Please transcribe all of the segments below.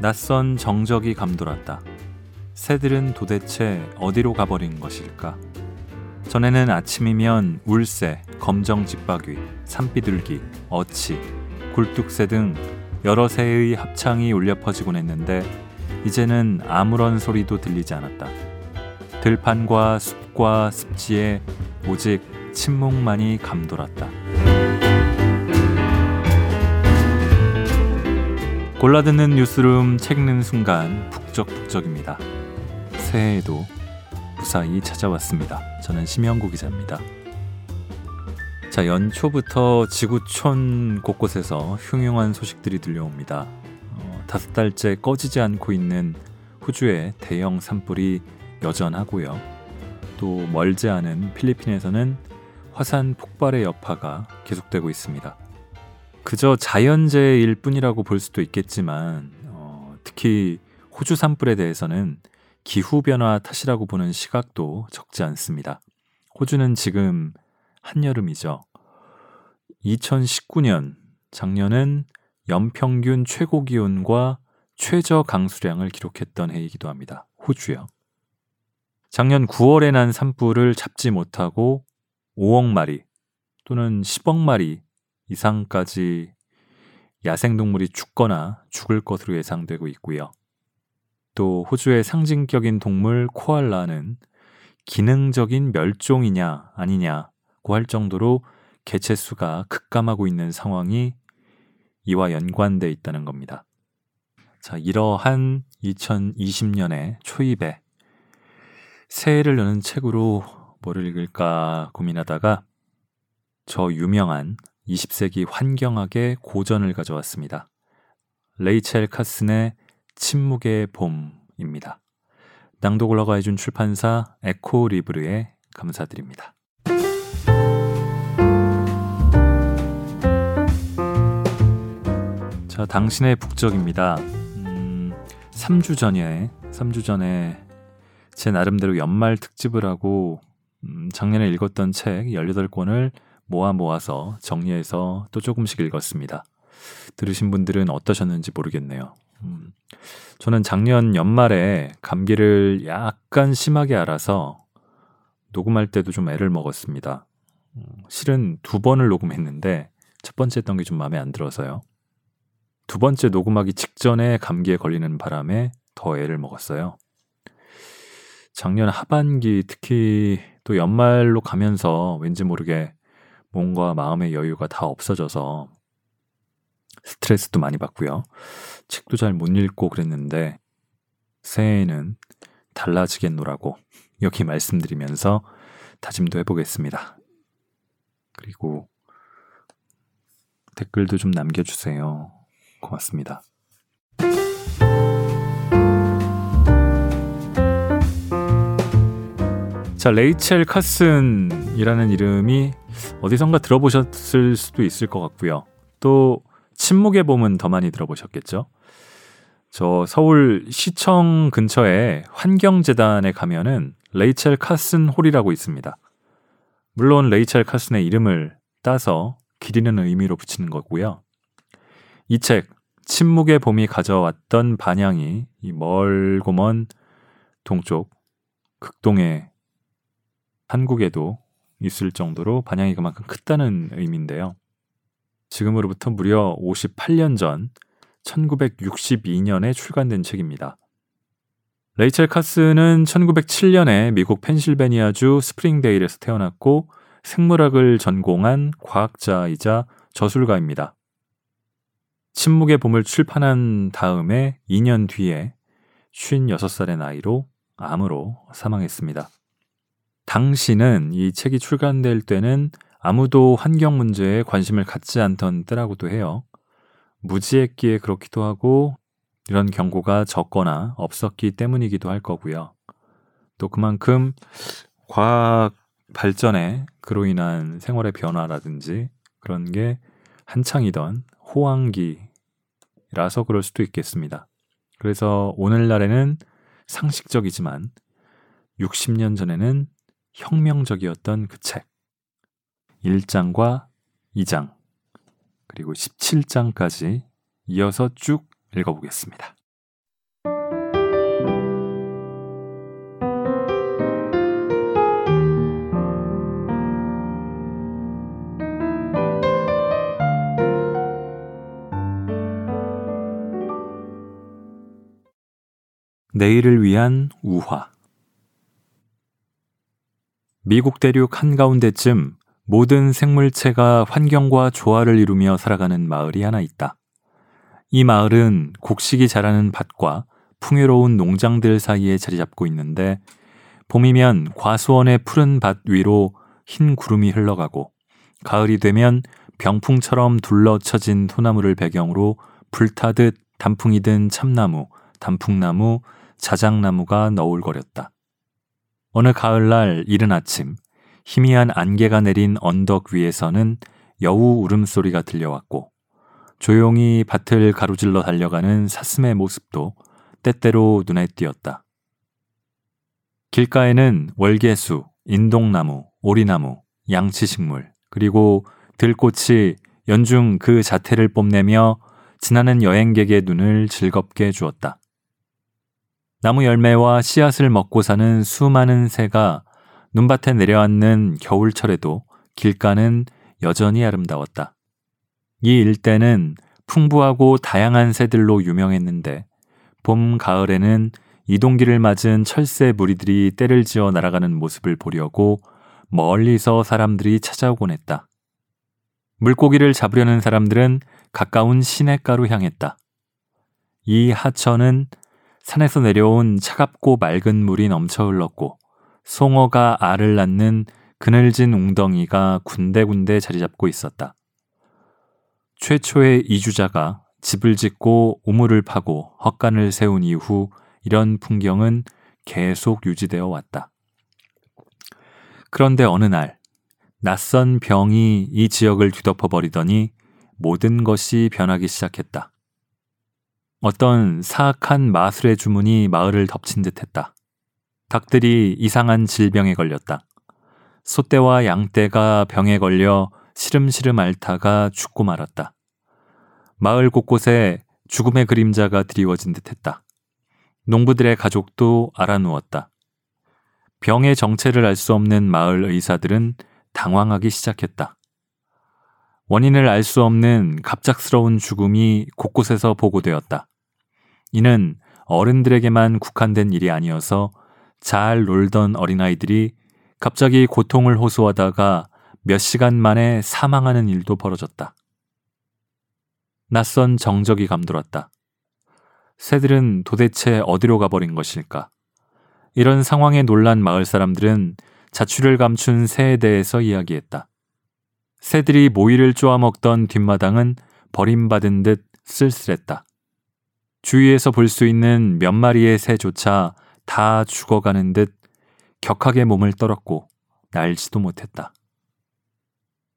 낯선 정적이 감돌았다. 새들은 도대체 어디로 가버린 것일까? 전에는 아침이면 울새, 검정집박귀, 산비둘기, 어치, 굴뚝새 등 여러 새의 합창이 울려 퍼지곤 했는데 이제는 아무런 소리도 들리지 않았다. 들판과 숲과 습지에 오직 침묵만이 감돌았다. 골라듣는 뉴스룸 책 읽는 순간 북적북적입니다. 새해에도 무사히 찾아왔습니다. 저는 심영구 기자입니다. 자, 연초부터 지구촌 곳곳에서 흉흉한 소식들이 들려옵니다. 어, 다섯 달째 꺼지지 않고 있는 호주의 대형 산불이 여전하고요. 또 멀지 않은 필리핀에서는 화산 폭발의 여파가 계속되고 있습니다. 그저 자연재해일 뿐이라고 볼 수도 있겠지만 어, 특히 호주 산불에 대해서는 기후변화 탓이라고 보는 시각도 적지 않습니다. 호주는 지금 한여름이죠. 2019년 작년은 연평균 최고 기온과 최저 강수량을 기록했던 해이기도 합니다. 호주요. 작년 9월에 난 산불을 잡지 못하고 5억 마리 또는 10억 마리 이상까지 야생동물이 죽거나 죽을 것으로 예상되고 있고요. 또 호주의 상징격인 동물 코알라는 기능적인 멸종이냐 아니냐고 할 정도로 개체 수가 급감하고 있는 상황이 이와 연관돼 있다는 겁니다. 자, 이러한 2020년의 초입에 새해를 여는 책으로 뭐를 읽을까 고민하다가 저 유명한 20세기 환경학의 고전을 가져왔습니다. 레이첼 카슨의 침묵의 봄입니다. 낭독을 허가해준 출판사 에코 리브르에 감사드립니다. 자, 당신의 북적입니다. 음, 3주 전에, 3주 전에 제 나름대로 연말 특집을 하고 음, 작년에 읽었던 책 18권을 모아 모아서 정리해서 또 조금씩 읽었습니다. 들으신 분들은 어떠셨는지 모르겠네요. 음, 저는 작년 연말에 감기를 약간 심하게 알아서 녹음할 때도 좀 애를 먹었습니다. 음, 실은 두 번을 녹음했는데 첫 번째 했던 게 좀 마음에 안 들어서요. 두 번째 녹음하기 직전에 감기에 걸리는 바람에 더 애를 먹었어요. 작년 하반기 특히 또 연말로 가면서 왠지 모르게 몸과 마음의 여유가 다 없어져서 스트레스도 많이 받고요. 책도 잘 못 읽고 그랬는데 새해에는 달라지겠노라고 여기 말씀드리면서 다짐도 해보겠습니다. 그리고 댓글도 좀 남겨주세요. 고맙습니다. 자, 레이첼 카슨이라는 이름이 어디선가 들어보셨을 수도 있을 것 같고요. 또 침묵의 봄은 더 많이 들어보셨겠죠. 저 서울 시청 근처에 환경재단에 가면은 레이첼 카슨 홀이라고 있습니다. 물론 레이첼 카슨의 이름을 따서 기리는 의미로 붙이는 거고요. 이 책, 침묵의 봄이 가져왔던 반향이 이 멀고 먼 동쪽 극동의 한국에도 있을 정도로 반향이 그만큼 크다는 의미인데요. 지금으로부터 무려 58년 전 1962년에 출간된 책입니다. 레이첼 카스는 1907년에 미국 펜실베니아주 스프링데일에서 태어났고 생물학을 전공한 과학자이자 저술가입니다. 침묵의 봄을 출판한 다음에 2년 뒤에 56살의 나이로 암으로 사망했습니다. 당시는 이 책이 출간될 때는 아무도 환경 문제에 관심을 갖지 않던 때라고도 해요. 무지했기에 그렇기도 하고 이런 경고가 적거나 없었기 때문이기도 할 거고요. 또 그만큼 과학 발전에 그로 인한 생활의 변화라든지 그런 게 한창이던 호황기라서 그럴 수도 있겠습니다. 그래서 오늘날에는 상식적이지만 60년 전에는 혁명적이었던 그 책. 1장과 2장, 그리고 17장까지 이어서 쭉 읽어보겠습니다. 내일을 위한 우화 미국 대륙 한가운데쯤 모든 생물체가 환경과 조화를 이루며 살아가는 마을이 하나 있다. 이 마을은 곡식이 자라는 밭과 풍요로운 농장들 사이에 자리 잡고 있는데 봄이면 과수원의 푸른 밭 위로 흰 구름이 흘러가고 가을이 되면 병풍처럼 둘러쳐진 소나무를 배경으로 불타듯 단풍이 든 참나무, 단풍나무, 자작나무가 너울거렸다. 어느 가을날 이른 아침 희미한 안개가 내린 언덕 위에서는 여우 울음소리가 들려왔고 조용히 밭을 가로질러 달려가는 사슴의 모습도 때때로 눈에 띄었다. 길가에는 월계수, 인동나무, 오리나무, 양치식물, 그리고 들꽃이 연중 그 자태를 뽐내며 지나는 여행객의 눈을 즐겁게 주었다. 나무 열매와 씨앗을 먹고 사는 수많은 새가 눈밭에 내려앉는 겨울철에도 길가는 여전히 아름다웠다. 이 일대는 풍부하고 다양한 새들로 유명했는데 봄, 가을에는 이동길을 맞은 철새 무리들이 때를 지어 날아가는 모습을 보려고 멀리서 사람들이 찾아오곤 했다. 물고기를 잡으려는 사람들은 가까운 시냇가로 향했다. 이 하천은 산에서 내려온 차갑고 맑은 물이 넘쳐 흘렀고 송어가 알을 낳는 그늘진 웅덩이가 군데군데 자리 잡고 있었다. 최초의 이주자가 집을 짓고 우물을 파고 헛간을 세운 이후 이런 풍경은 계속 유지되어 왔다. 그런데 어느 날 낯선 병이 이 지역을 뒤덮어 버리더니 모든 것이 변하기 시작했다. 어떤 사악한 마술의 주문이 마을을 덮친 듯 했다. 닭들이 이상한 질병에 걸렸다. 소떼와 양떼가 병에 걸려 시름시름 앓다가 죽고 말았다. 마을 곳곳에 죽음의 그림자가 드리워진 듯 했다. 농부들의 가족도 알아누웠다. 병의 정체를 알 수 없는 마을 의사들은 당황하기 시작했다. 원인을 알 수 없는 갑작스러운 죽음이 곳곳에서 보고되었다. 이는 어른들에게만 국한된 일이 아니어서 잘 놀던 어린아이들이 갑자기 고통을 호소하다가 몇 시간 만에 사망하는 일도 벌어졌다. 낯선 정적이 감돌았다. 새들은 도대체 어디로 가버린 것일까? 이런 상황에 놀란 마을 사람들은 자취를 감춘 새에 대해서 이야기했다. 새들이 모이를 쪼아먹던 뒷마당은 버림받은 듯 쓸쓸했다. 주위에서 볼 수 있는 몇 마리의 새조차 다 죽어가는 듯 격하게 몸을 떨었고 날지도 못했다.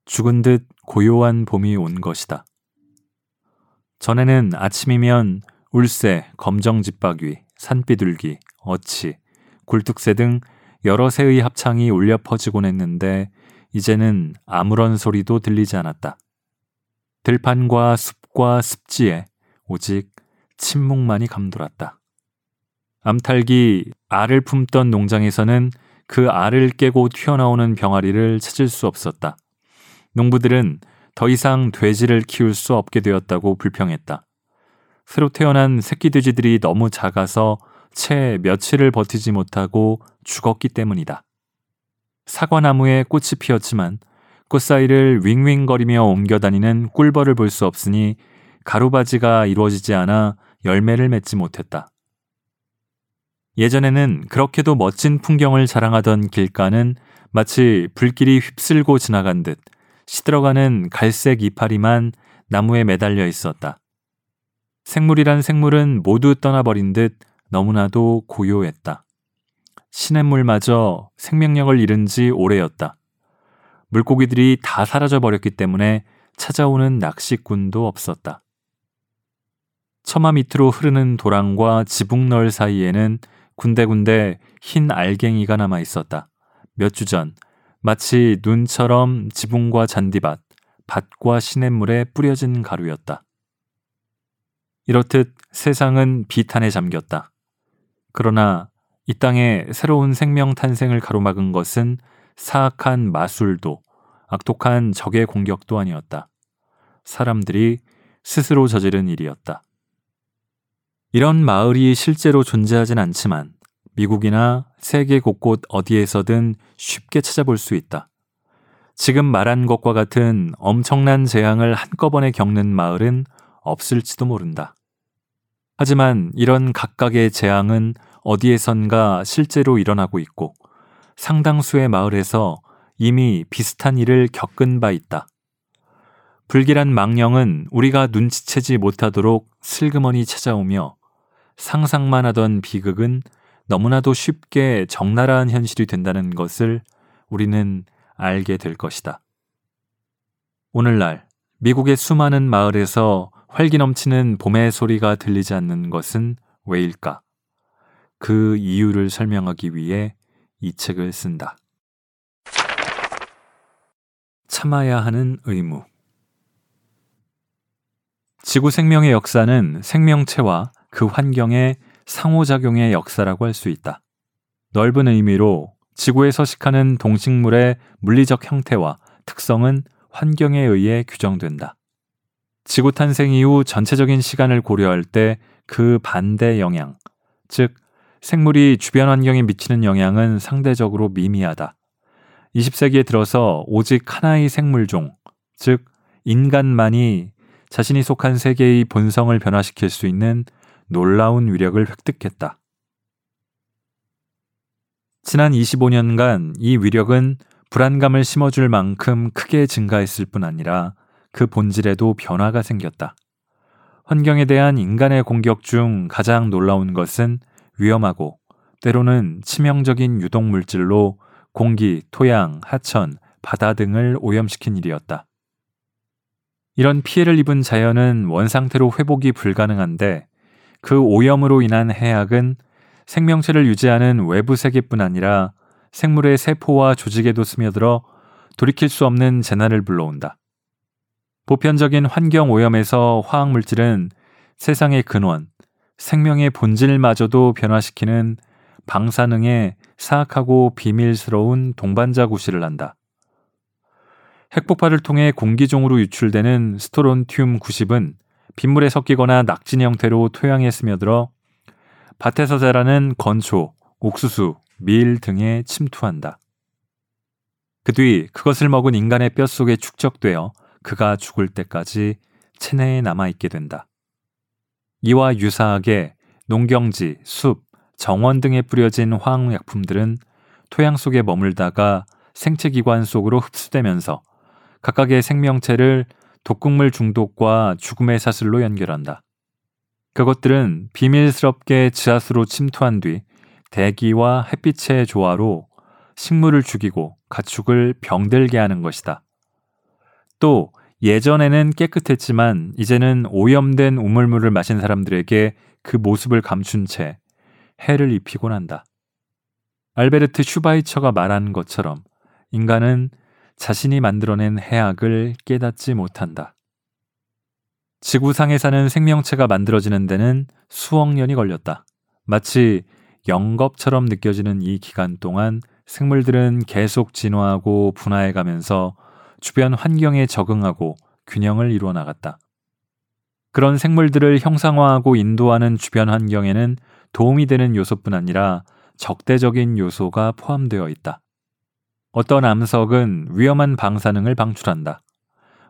죽은 듯 고요한 봄이 온 것이다. 전에는 아침이면 울새, 검정집박귀, 산비둘기, 어치, 굴뚝새 등 여러 새의 합창이 울려 퍼지곤 했는데 이제는 아무런 소리도 들리지 않았다. 들판과 숲과 습지에 오직 침묵만이 감돌았다. 암탉이 알을 품던 농장에서는 그 알을 깨고 튀어나오는 병아리를 찾을 수 없었다. 농부들은 더 이상 돼지를 키울 수 없게 되었다고 불평했다. 새로 태어난 새끼 돼지들이 너무 작아서 채 며칠을 버티지 못하고 죽었기 때문이다. 사과나무에 꽃이 피었지만 꽃 사이를 윙윙거리며 옮겨다니는 꿀벌을 볼 수 없으니 가루바지가 이루어지지 않아 열매를 맺지 못했다. 예전에는 그렇게도 멋진 풍경을 자랑하던 길가는 마치 불길이 휩쓸고 지나간 듯 시들어가는 갈색 이파리만 나무에 매달려 있었다. 생물이란 생물은 모두 떠나버린 듯 너무나도 고요했다. 시냇물마저 생명력을 잃은 지 오래였다. 물고기들이 다 사라져 버렸기 때문에 찾아오는 낚시꾼도 없었다. 처마 밑으로 흐르는 도랑과 지붕널 사이에는 군데군데 흰 알갱이가 남아 있었다. 몇 주 전, 마치 눈처럼 지붕과 잔디밭, 밭과 시냇물에 뿌려진 가루였다. 이렇듯 세상은 비탄에 잠겼다. 그러나 이 땅에 새로운 생명 탄생을 가로막은 것은 사악한 마술도 악독한 적의 공격도 아니었다. 사람들이 스스로 저지른 일이었다. 이런 마을이 실제로 존재하진 않지만 미국이나 세계 곳곳 어디에서든 쉽게 찾아볼 수 있다. 지금 말한 것과 같은 엄청난 재앙을 한꺼번에 겪는 마을은 없을지도 모른다. 하지만 이런 각각의 재앙은 어디에선가 실제로 일어나고 있고 상당수의 마을에서 이미 비슷한 일을 겪은 바 있다. 불길한 망령은 우리가 눈치채지 못하도록 슬그머니 찾아오며 상상만 하던 비극은 너무나도 쉽게 적나라한 현실이 된다는 것을 우리는 알게 될 것이다. 오늘날 미국의 수많은 마을에서 활기 넘치는 봄의 소리가 들리지 않는 것은 왜일까? 그 이유를 설명하기 위해 이 책을 쓴다. 참아야 하는 의무. 지구 생명의 역사는 생명체와 그 환경의 상호작용의 역사라고 할 수 있다. 넓은 의미로 지구에 서식하는 동식물의 물리적 형태와 특성은 환경에 의해 규정된다. 지구 탄생 이후 전체적인 시간을 고려할 때 그 반대 영향, 즉, 생물이 주변 환경에 미치는 영향은 상대적으로 미미하다. 20세기에 들어서 오직 하나의 생물종, 즉, 인간만이 자신이 속한 세계의 본성을 변화시킬 수 있는 놀라운 위력을 획득했다. 지난 25년간 이 위력은 불안감을 심어줄 만큼 크게 증가했을 뿐 아니라 그 본질에도 변화가 생겼다. 환경에 대한 인간의 공격 중 가장 놀라운 것은 위험하고 때로는 치명적인 유독 물질로 공기, 토양, 하천, 바다 등을 오염시킨 일이었다. 이런 피해를 입은 자연은 원상태로 회복이 불가능한데 그 오염으로 인한 해악은 생명체를 유지하는 외부 세계뿐 아니라 생물의 세포와 조직에도 스며들어 돌이킬 수 없는 재난을 불러온다. 보편적인 환경 오염에서 화학 물질은 세상의 근원, 생명의 본질마저도 변화시키는 방사능의 사악하고 비밀스러운 동반자 구실을 한다. 핵폭발을 통해 공기종으로 유출되는 스토론튬 90은 빗물에 섞이거나 낙진 형태로 토양에 스며들어 밭에서 자라는 건초, 옥수수, 밀 등에 침투한다. 그 뒤 그것을 먹은 인간의 뼛속에 축적되어 그가 죽을 때까지 체내에 남아있게 된다. 이와 유사하게 농경지, 숲, 정원 등에 뿌려진 화학약품들은 토양 속에 머물다가 생체기관 속으로 흡수되면서 각각의 생명체를 독극물 중독과 죽음의 사슬로 연결한다. 그것들은 비밀스럽게 지하수로 침투한 뒤 대기와 햇빛의 조화로 식물을 죽이고 가축을 병들게 하는 것이다. 또 예전에는 깨끗했지만 이제는 오염된 우물물을 마신 사람들에게 그 모습을 감춘 채 해를 입히곤 한다. 알베르트 슈바이처가 말한 것처럼 인간은 자신이 만들어낸 해악을 깨닫지 못한다. 지구상에 사는 생명체가 만들어지는 데는 수억 년이 걸렸다. 마치 영겁처럼 느껴지는 이 기간 동안 생물들은 계속 진화하고 분화해 가면서 주변 환경에 적응하고 균형을 이루어 나갔다. 그런 생물들을 형상화하고 인도하는 주변 환경에는 도움이 되는 요소뿐 아니라 적대적인 요소가 포함되어 있다. 어떤 암석은 위험한 방사능을 방출한다.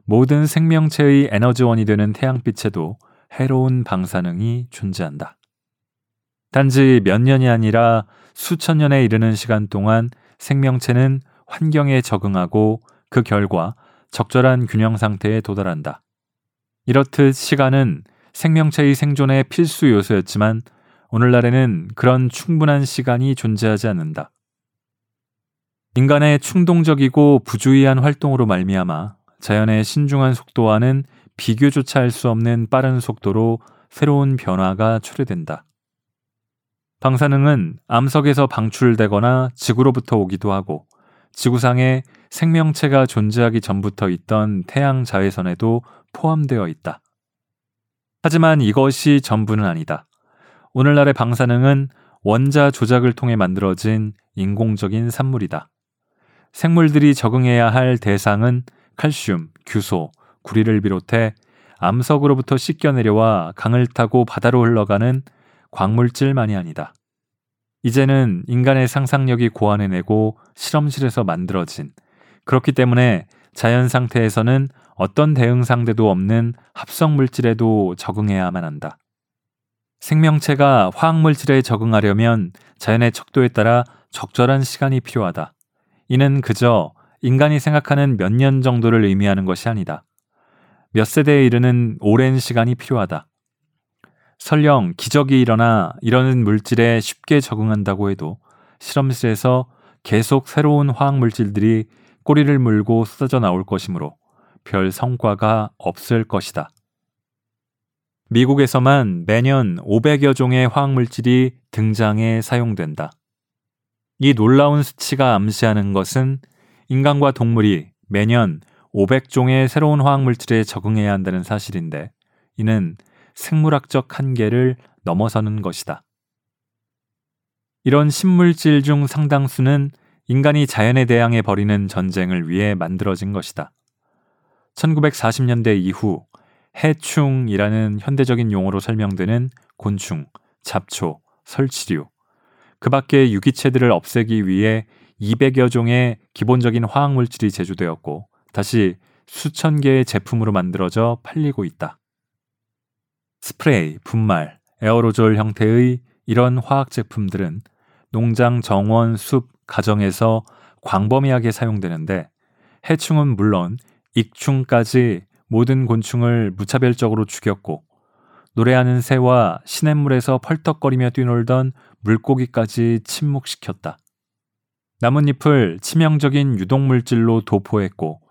모든 생명체의 에너지원이 되는 태양빛에도 해로운 방사능이 존재한다. 단지 몇 년이 아니라 수천 년에 이르는 시간 동안 생명체는 환경에 적응하고 그 결과 적절한 균형 상태에 도달한다. 이렇듯 시간은 생명체의 생존의 필수 요소였지만 오늘날에는 그런 충분한 시간이 존재하지 않는다. 인간의 충동적이고 부주의한 활동으로 말미암아 자연의 신중한 속도와는 비교조차 할 수 없는 빠른 속도로 새로운 변화가 초래된다. 방사능은 암석에서 방출되거나 지구로부터 오기도 하고 지구상에 생명체가 존재하기 전부터 있던 태양 자외선에도 포함되어 있다. 하지만 이것이 전부는 아니다. 오늘날의 방사능은 원자 조작을 통해 만들어진 인공적인 산물이다. 생물들이 적응해야 할 대상은 칼슘, 규소, 구리를 비롯해 암석으로부터 씻겨 내려와 강을 타고 바다로 흘러가는 광물질만이 아니다. 이제는 인간의 상상력이 고안해내고 실험실에서 만들어진 그렇기 때문에 자연 상태에서는 어떤 대응 상대도 없는 합성 물질에도 적응해야만 한다. 생명체가 화학 물질에 적응하려면 자연의 척도에 따라 적절한 시간이 필요하다. 이는 그저 인간이 생각하는 몇 년 정도를 의미하는 것이 아니다. 몇 세대에 이르는 오랜 시간이 필요하다. 설령 기적이 일어나 이러는 물질에 쉽게 적응한다고 해도 실험실에서 계속 새로운 화학 물질들이 꼬리를 물고 쏟아져 나올 것이므로 별 성과가 없을 것이다. 미국에서만 매년 500여 종의 화학 물질이 등장해 사용된다. 이 놀라운 수치가 암시하는 것은 인간과 동물이 매년 500종의 새로운 화학물질에 적응해야 한다는 사실인데 이는 생물학적 한계를 넘어서는 것이다. 이런 신물질 중 상당수는 인간이 자연에 대항해 벌이는 전쟁을 위해 만들어진 것이다. 1940년대 이후 해충이라는 현대적인 용어로 설명되는 곤충, 잡초, 설치류, 그 밖의 유기체들을 없애기 위해 200여 종의 기본적인 화학물질이 제조되었고 다시 수천 개의 제품으로 만들어져 팔리고 있다. 스프레이, 분말, 에어로졸 형태의 이런 화학 제품들은 농장, 정원, 숲, 가정에서 광범위하게 사용되는데 해충은 물론 익충까지 모든 곤충을 무차별적으로 죽였고 노래하는 새와 시냇물에서 펄떡거리며 뛰놀던 물고기까지 침묵시켰다. 나뭇잎을 치명적인 유독물질로 도포했고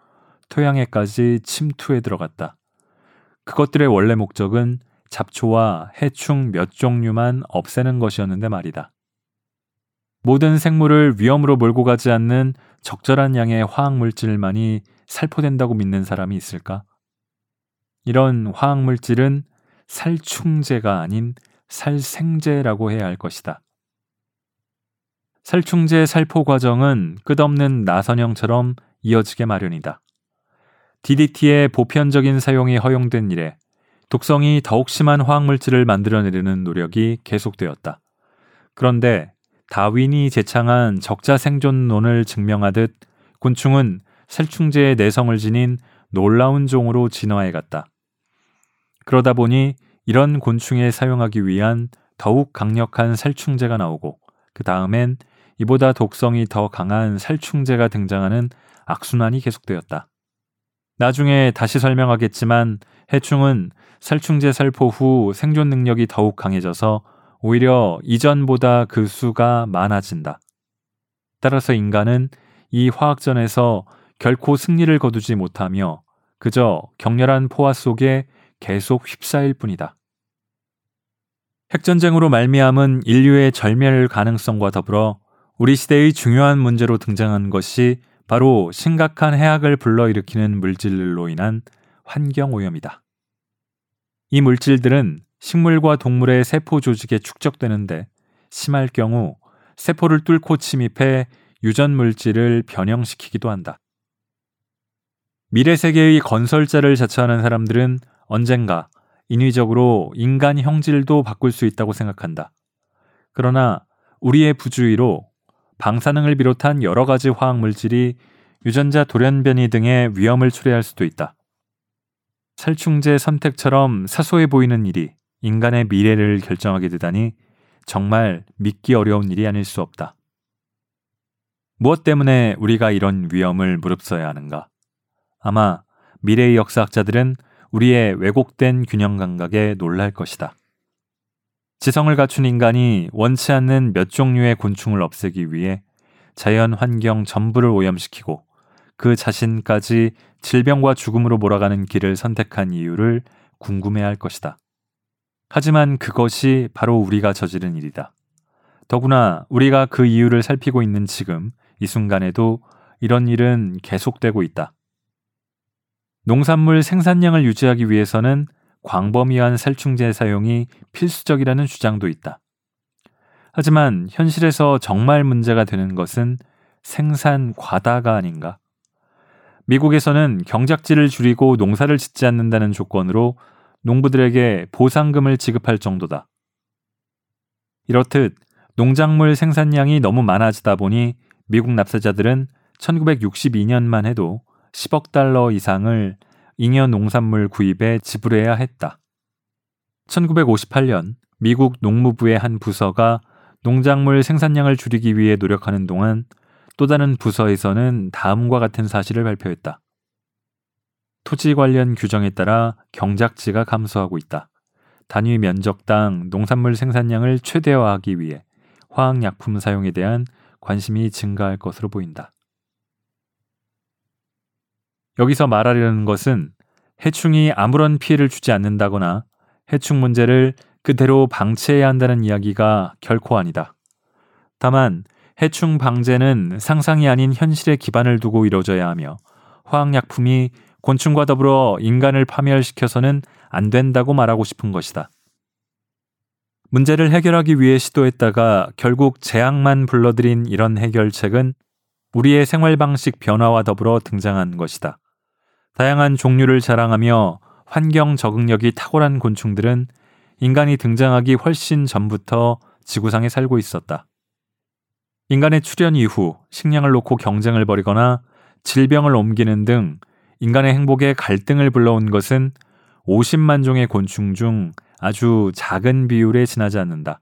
토양에까지 침투해 들어갔다. 그것들의 원래 목적은 잡초와 해충 몇 종류만 없애는 것이었는데 말이다. 모든 생물을 위험으로 몰고 가지 않는 적절한 양의 화학물질만이 살포된다고 믿는 사람이 있을까? 이런 화학물질은 살충제가 아닌 살생제라고 해야 할 것이다. 살충제 살포 과정은 끝없는 나선형처럼 이어지게 마련이다. DDT의 보편적인 사용이 허용된 이래 독성이 더욱 심한 화학물질을 만들어내려는 노력이 계속되었다. 그런데 다윈이 제창한 적자 생존론을 증명하듯 곤충은 살충제의 내성을 지닌 놀라운 종으로 진화해 갔다. 그러다 보니 이런 곤충에 사용하기 위한 더욱 강력한 살충제가 나오고 그 다음엔 이보다 독성이 더 강한 살충제가 등장하는 악순환이 계속되었다. 나중에 다시 설명하겠지만 해충은 살충제 살포 후 생존 능력이 더욱 강해져서 오히려 이전보다 그 수가 많아진다. 따라서 인간은 이 화학전에서 결코 승리를 거두지 못하며 그저 격렬한 포화 속에 계속 휩싸일 뿐이다. 핵전쟁으로 말미암은 인류의 절멸 가능성과 더불어 우리 시대의 중요한 문제로 등장한 것이 바로 심각한 해악을 불러일으키는 물질로 인한 환경 오염이다. 이 물질들은 식물과 동물의 세포 조직에 축적되는데 심할 경우 세포를 뚫고 침입해 유전 물질을 변형시키기도 한다. 미래 세계의 건설자를 자처하는 사람들은 언젠가 인위적으로 인간 형질도 바꿀 수 있다고 생각한다. 그러나 우리의 부주의로 방사능을 비롯한 여러 가지 화학 물질이 유전자 돌연변이 등의 위험을 초래할 수도 있다. 살충제 선택처럼 사소해 보이는 일이 인간의 미래를 결정하게 되다니 정말 믿기 어려운 일이 아닐 수 없다. 무엇 때문에 우리가 이런 위험을 무릅써야 하는가? 아마 미래의 역사학자들은 우리의 왜곡된 균형 감각에 놀랄 것이다. 지성을 갖춘 인간이 원치 않는 몇 종류의 곤충을 없애기 위해 자연 환경 전부를 오염시키고 그 자신까지 질병과 죽음으로 몰아가는 길을 선택한 이유를 궁금해 할 것이다. 하지만 그것이 바로 우리가 저지른 일이다. 더구나 우리가 그 이유를 살피고 있는 지금 이 순간에도 이런 일은 계속되고 있다. 농산물 생산량을 유지하기 위해서는 광범위한 살충제 사용이 필수적이라는 주장도 있다. 하지만 현실에서 정말 문제가 되는 것은 생산 과다가 아닌가? 미국에서는 경작지를 줄이고 농사를 짓지 않는다는 조건으로 농부들에게 보상금을 지급할 정도다. 이렇듯 농작물 생산량이 너무 많아지다 보니 미국 납세자들은 1962년만 해도 10억 달러 이상을 잉여 농산물 구입에 지불해야 했다. 1958년 미국 농무부의 한 부서가 농작물 생산량을 줄이기 위해 노력하는 동안 또 다른 부서에서는 다음과 같은 사실을 발표했다. 토지 관련 규정에 따라 경작지가 감소하고 있다. 단위 면적당 농산물 생산량을 최대화하기 위해 화학약품 사용에 대한 관심이 증가할 것으로 보인다. 여기서 말하려는 것은 해충이 아무런 피해를 주지 않는다거나 해충 문제를 그대로 방치해야 한다는 이야기가 결코 아니다. 다만 해충 방제는 상상이 아닌 현실의 기반을 두고 이루어져야 하며 화학약품이 곤충과 더불어 인간을 파멸시켜서는 안 된다고 말하고 싶은 것이다. 문제를 해결하기 위해 시도했다가 결국 재앙만 불러들인 이런 해결책은 우리의 생활 방식 변화와 더불어 등장한 것이다. 다양한 종류를 자랑하며 환경 적응력이 탁월한 곤충들은 인간이 등장하기 훨씬 전부터 지구상에 살고 있었다. 인간의 출현 이후 식량을 놓고 경쟁을 벌이거나 질병을 옮기는 등 인간의 행복에 갈등을 불러온 것은 50만 종의 곤충 중 아주 작은 비율에 지나지 않는다.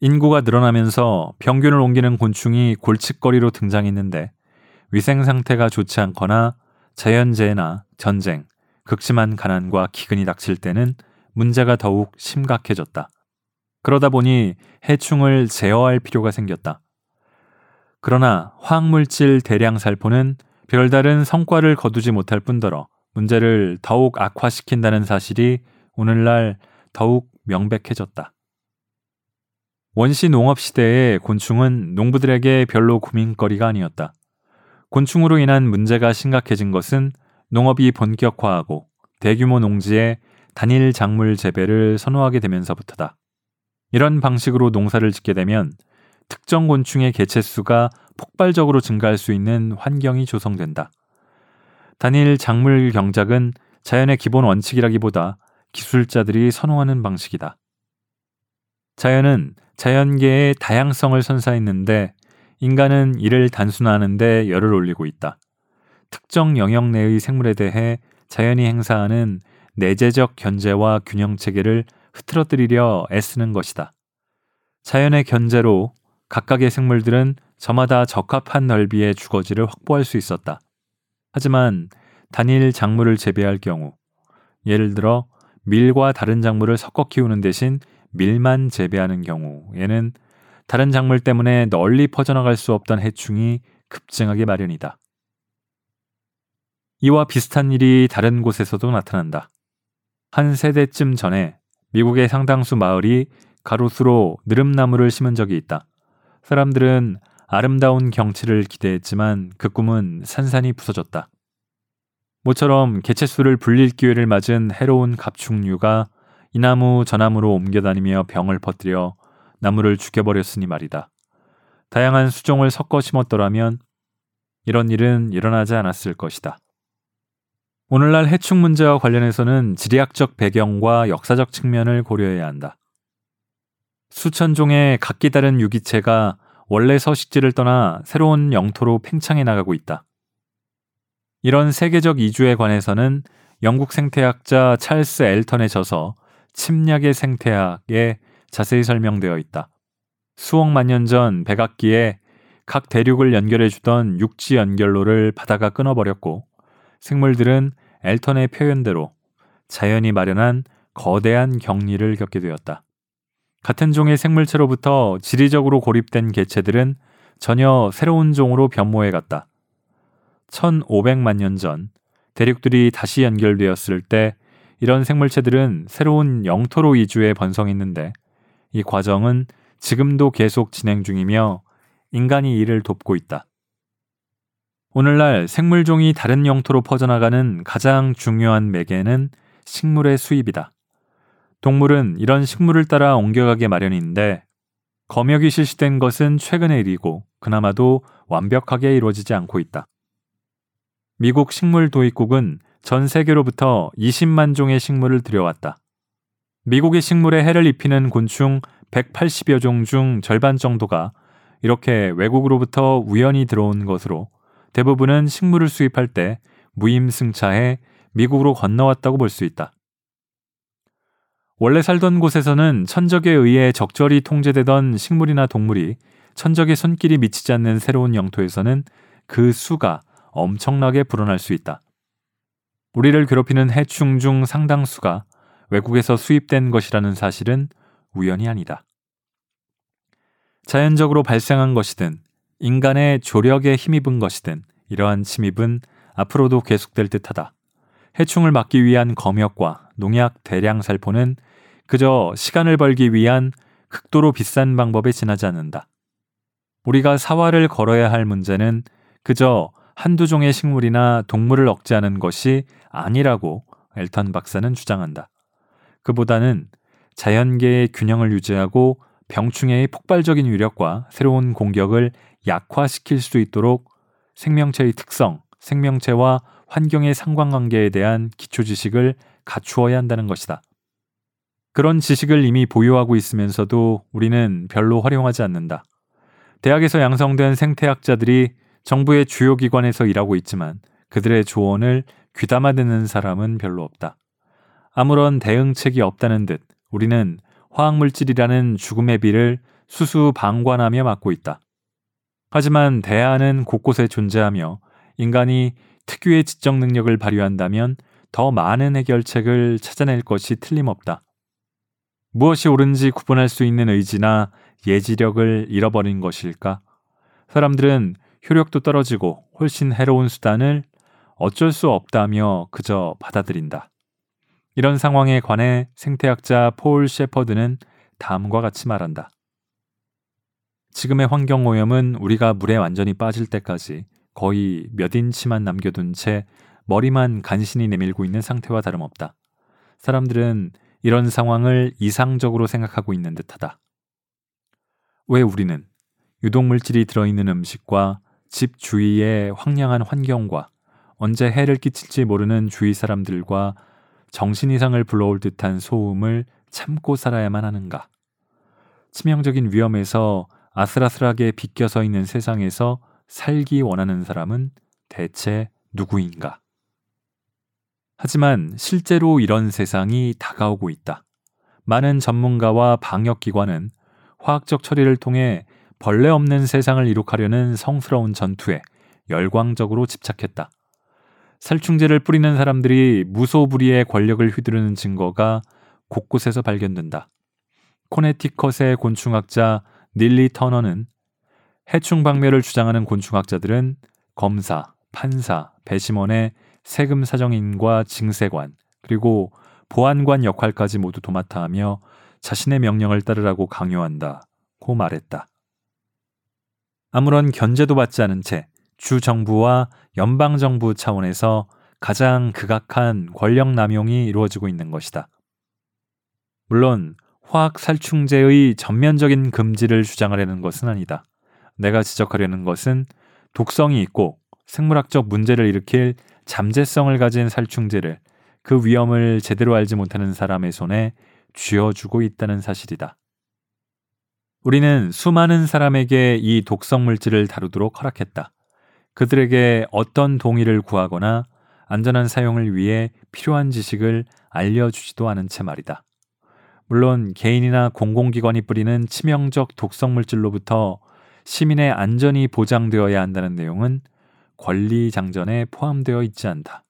인구가 늘어나면서 병균을 옮기는 곤충이 골칫거리로 등장했는데 위생 상태가 좋지 않거나 자연재해나 전쟁, 극심한 가난과 기근이 닥칠 때는 문제가 더욱 심각해졌다. 그러다 보니 해충을 제어할 필요가 생겼다. 그러나 화학물질 대량 살포는 별다른 성과를 거두지 못할 뿐더러 문제를 더욱 악화시킨다는 사실이 오늘날 더욱 명백해졌다. 원시 농업 시대의 곤충은 농부들에게 별로 고민거리가 아니었다. 곤충으로 인한 문제가 심각해진 것은 농업이 본격화하고 대규모 농지에 단일 작물 재배를 선호하게 되면서부터다. 이런 방식으로 농사를 짓게 되면 특정 곤충의 개체수가 폭발적으로 증가할 수 있는 환경이 조성된다. 단일 작물 경작은 자연의 기본 원칙이라기보다 기술자들이 선호하는 방식이다. 자연은 자연계의 다양성을 선사했는데 인간은 이를 단순화하는데 열을 올리고 있다. 특정 영역 내의 생물에 대해 자연이 행사하는 내재적 견제와 균형 체계를 흐트러뜨리려 애쓰는 것이다. 자연의 견제로 각각의 생물들은 저마다 적합한 넓이의 주거지를 확보할 수 있었다. 하지만 단일 작물을 재배할 경우, 예를 들어 밀과 다른 작물을 섞어 키우는 대신 밀만 재배하는 경우에는 다른 작물 때문에 널리 퍼져나갈 수 없던 해충이 급증하기 마련이다. 이와 비슷한 일이 다른 곳에서도 나타난다. 한 세대쯤 전에 미국의 상당수 마을이 가로수로 느릅나무를 심은 적이 있다. 사람들은 아름다운 경치를 기대했지만 그 꿈은 산산이 부서졌다. 모처럼 개체수를 불릴 기회를 맞은 해로운 갑충류가 이 나무 저 나무로 옮겨다니며 병을 퍼뜨려 나무를 죽여버렸으니 말이다. 다양한 수종을 섞어 심었더라면 이런 일은 일어나지 않았을 것이다. 오늘날 해충 문제와 관련해서는 지리학적 배경과 역사적 측면을 고려해야 한다. 수천 종의 각기 다른 유기체가 원래 서식지를 떠나 새로운 영토로 팽창해 나가고 있다. 이런 세계적 이주에 관해서는 영국 생태학자 찰스 엘턴의 저서 침략의 생태학에 자세히 설명되어 있다. 수억만 년 전 백악기에 각 대륙을 연결해 주던 육지 연결로를 바다가 끊어버렸고 생물들은 엘턴의 표현대로 자연이 마련한 거대한 격리를 겪게 되었다. 같은 종의 생물체로부터 지리적으로 고립된 개체들은 전혀 새로운 종으로 변모해 갔다. 1500만 년 전 대륙들이 다시 연결되었을 때 이런 생물체들은 새로운 영토로 이주해 번성했는데 이 과정은 지금도 계속 진행 중이며 인간이 이를 돕고 있다. 오늘날 생물종이 다른 영토로 퍼져나가는 가장 중요한 매개는 식물의 수입이다. 동물은 이런 식물을 따라 옮겨가게 마련인데 검역이 실시된 것은 최근의 일이고 그나마도 완벽하게 이루어지지 않고 있다. 미국 식물 도입국은 전 세계로부터 20만 종의 식물을 들여왔다. 미국의 식물에 해를 입히는 곤충 180여 종 중 절반 정도가 이렇게 외국으로부터 우연히 들어온 것으로 대부분은 식물을 수입할 때 무임승차해 미국으로 건너왔다고 볼 수 있다. 원래 살던 곳에서는 천적에 의해 적절히 통제되던 식물이나 동물이 천적의 손길이 미치지 않는 새로운 영토에서는 그 수가 엄청나게 불어날 수 있다. 우리를 괴롭히는 해충 중 상당수가 외국에서 수입된 것이라는 사실은 우연이 아니다. 자연적으로 발생한 것이든 인간의 조력에 힘입은 것이든 이러한 침입은 앞으로도 계속될 듯하다. 해충을 막기 위한 검역과 농약 대량 살포는 그저 시간을 벌기 위한 극도로 비싼 방법에 지나지 않는다. 우리가 사활을 걸어야 할 문제는 그저 한두 종의 식물이나 동물을 억제하는 것이 아니라고 엘턴 박사는 주장한다. 그보다는 자연계의 균형을 유지하고 병충해의 폭발적인 위력과 새로운 공격을 약화시킬 수 있도록 생명체의 특성, 생명체와 환경의 상관관계에 대한 기초 지식을 갖추어야 한다는 것이다. 그런 지식을 이미 보유하고 있으면서도 우리는 별로 활용하지 않는다. 대학에서 양성된 생태학자들이 정부의 주요 기관에서 일하고 있지만 그들의 조언을 귀담아 듣는 사람은 별로 없다. 아무런 대응책이 없다는 듯 우리는 화학물질이라는 죽음의 비를 수수 방관하며 맞고 있다. 하지만 대안은 곳곳에 존재하며 인간이 특유의 지적 능력을 발휘한다면 더 많은 해결책을 찾아낼 것이 틀림없다. 무엇이 옳은지 구분할 수 있는 의지나 예지력을 잃어버린 것일까? 사람들은 효력도 떨어지고 훨씬 해로운 수단을 어쩔 수 없다며 그저 받아들인다. 이런 상황에 관해 생태학자 폴 셰퍼드는 다음과 같이 말한다. 지금의 환경 오염은 우리가 물에 완전히 빠질 때까지 거의 몇 인치만 남겨둔 채 머리만 간신히 내밀고 있는 상태와 다름없다. 사람들은 이런 상황을 이상적으로 생각하고 있는 듯하다. 왜 우리는 유독물질이 들어있는 음식과 집 주위의 황량한 환경과 언제 해를 끼칠지 모르는 주위 사람들과 정신 이상을 불러올 듯한 소음을 참고 살아야만 하는가? 치명적인 위험에서 아슬아슬하게 비껴서 있는 세상에서 살기 원하는 사람은 대체 누구인가? 하지만 실제로 이런 세상이 다가오고 있다. 많은 전문가와 방역기관은 화학적 처리를 통해 벌레 없는 세상을 이룩하려는 성스러운 전투에 열광적으로 집착했다. 살충제를 뿌리는 사람들이 무소불위의 권력을 휘두르는 증거가 곳곳에서 발견된다. 코네티컷의 곤충학자 닐리 터너는 해충 박멸을 주장하는 곤충학자들은 검사, 판사, 배심원의 세금 사정인과 징세관, 그리고 보안관 역할까지 모두 도맡아 하며 자신의 명령을 따르라고 강요한다 고 말했다. 아무런 견제도 받지 않은 채 주 정부와 연방 정부 차원에서 가장 극악한 권력 남용이 이루어지고 있는 것이다. 물론 화학 살충제의 전면적인 금지를 주장하려는 것은 아니다. 내가 지적하려는 것은 독성이 있고 생물학적 문제를 일으킬 잠재성을 가진 살충제를 그 위험을 제대로 알지 못하는 사람의 손에 쥐어주고 있다는 사실이다. 우리는 수많은 사람에게 이 독성 물질을 다루도록 허락했다. 그들에게 어떤 동의를 구하거나 안전한 사용을 위해 필요한 지식을 알려주지도 않은 채 말이다. 물론 개인이나 공공기관이 뿌리는 치명적 독성 물질로부터 시민의 안전이 보장되어야 한다는 내용은 권리 장전에 포함되어 있지 않다.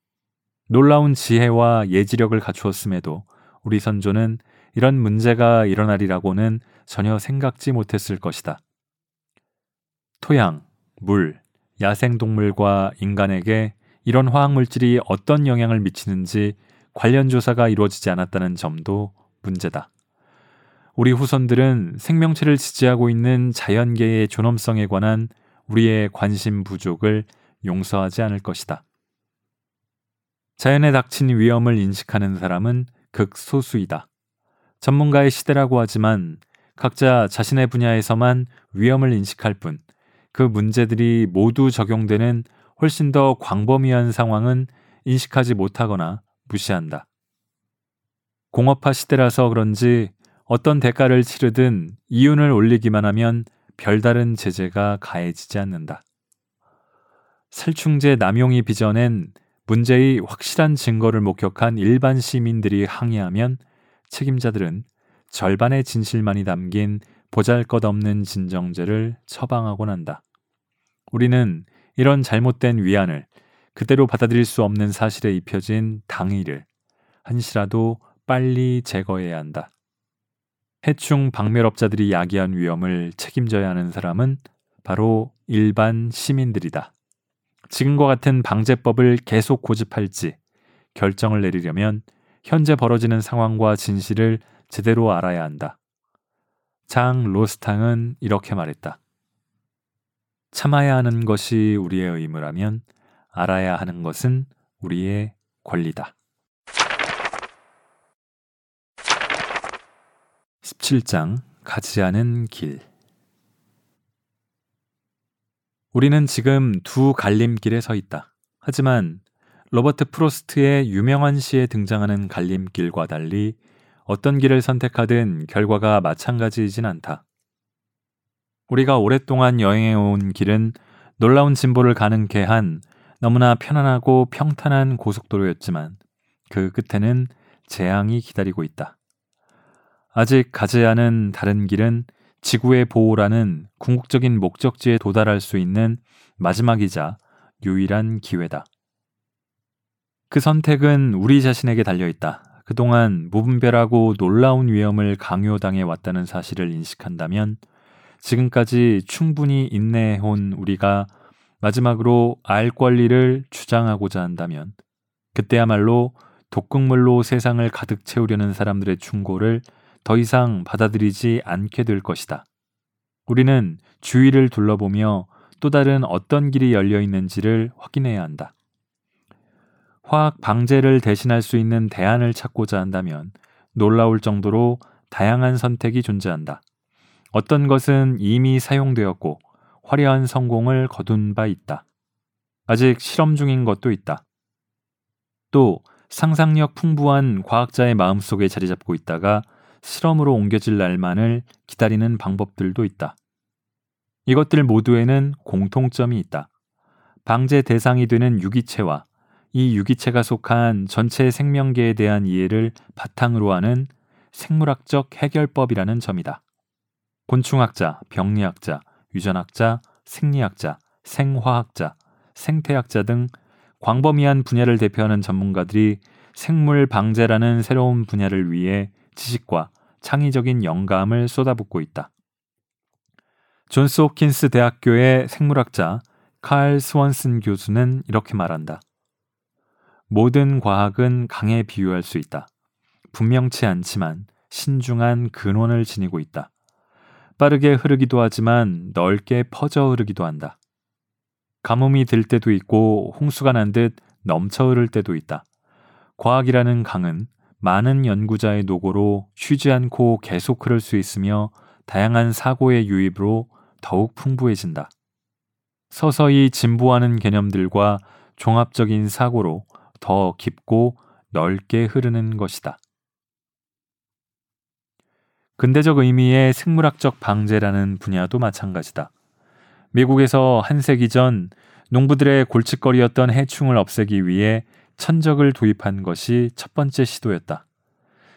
놀라운 지혜와 예지력을 갖추었음에도 우리 선조는 이런 문제가 일어나리라고는 전혀 생각지 못했을 것이다. 토양, 물, 야생동물과 인간에게 이런 화학물질이 어떤 영향을 미치는지 관련 조사가 이루어지지 않았다는 점도 문제다. 우리 후손들은 생명체를 지지하고 있는 자연계의 존엄성에 관한 우리의 관심 부족을 용서하지 않을 것이다. 자연에 닥친 위험을 인식하는 사람은 극소수이다. 전문가의 시대라고 하지만 각자 자신의 분야에서만 위험을 인식할 뿐 그 문제들이 모두 적용되는 훨씬 더 광범위한 상황은 인식하지 못하거나 무시한다. 공업화 시대라서 그런지 어떤 대가를 치르든 이윤을 올리기만 하면 별다른 제재가 가해지지 않는다. 살충제 남용이 빚어낸 문제의 확실한 증거를 목격한 일반 시민들이 항의하면 책임자들은 절반의 진실만이 담긴 보잘 것 없는 진정제를 처방하곤 한다. 우리는 이런 잘못된 위안을 그대로 받아들일 수 없는 사실에 입혀진 당의를 한시라도 빨리 제거해야 한다. 해충 박멸업자들이 야기한 위험을 책임져야 하는 사람은 바로 일반 시민들이다. 지금과 같은 방제법을 계속 고집할지 결정을 내리려면 현재 벌어지는 상황과 진실을 제대로 알아야 한다. 장 로스탕은 이렇게 말했다. 참아야 하는 것이 우리의 의무라면 알아야 하는 것은 우리의 권리다. 17장 가지 않은 길 우리는 지금 두 갈림길에 서 있다. 하지만 로버트 프로스트의 유명한 시에 등장하는 갈림길과 달리 어떤 길을 선택하든 결과가 마찬가지이진 않다. 우리가 오랫동안 여행해 온 길은 놀라운 진보를 가능케 한 너무나 편안하고 평탄한 고속도로였지만 그 끝에는 재앙이 기다리고 있다. 아직 가지 않은 다른 길은 지구의 보호라는 궁극적인 목적지에 도달할 수 있는 마지막이자 유일한 기회다. 그 선택은 우리 자신에게 달려 있다. 그동안 무분별하고 놀라운 위험을 강요당해 왔다는 사실을 인식한다면 지금까지 충분히 인내해온 우리가 마지막으로 알 권리를 주장하고자 한다면 그때야말로 독극물로 세상을 가득 채우려는 사람들의 충고를 더 이상 받아들이지 않게 될 것이다. 우리는 주위를 둘러보며 또 다른 어떤 길이 열려 있는지를 확인해야 한다. 화학 방제를 대신할 수 있는 대안을 찾고자 한다면 놀라울 정도로 다양한 선택이 존재한다. 어떤 것은 이미 사용되었고 화려한 성공을 거둔 바 있다. 아직 실험 중인 것도 있다. 또 상상력 풍부한 과학자의 마음속에 자리 잡고 있다가 실험으로 옮겨질 날만을 기다리는 방법들도 있다. 이것들 모두에는 공통점이 있다. 방제 대상이 되는 유기체와 이 유기체가 속한 전체 생명계에 대한 이해를 바탕으로 하는 생물학적 해결법이라는 점이다. 곤충학자, 병리학자, 유전학자, 생리학자, 생화학자, 생태학자 등 광범위한 분야를 대표하는 전문가들이 생물 방제라는 새로운 분야를 위해 지식과 창의적인 영감을 쏟아붓고 있다. 존스 호킨스 대학교의 생물학자 칼 스원슨 교수는 이렇게 말한다. 모든 과학은 강에 비유할 수 있다. 분명치 않지만 신중한 근원을 지니고 있다. 빠르게 흐르기도 하지만 넓게 퍼져 흐르기도 한다. 가뭄이 들 때도 있고 홍수가 난 듯 넘쳐 흐를 때도 있다. 과학이라는 강은 많은 연구자의 노고로 쉬지 않고 계속 흐를 수 있으며 다양한 사고의 유입으로 더욱 풍부해진다. 서서히 진보하는 개념들과 종합적인 사고로 더 깊고 넓게 흐르는 것이다. 근대적 의미의 생물학적 방제라는 분야도 마찬가지다. 미국에서 한 세기 전 농부들의 골칫거리였던 해충을 없애기 위해 천적을 도입한 것이 첫 번째 시도였다.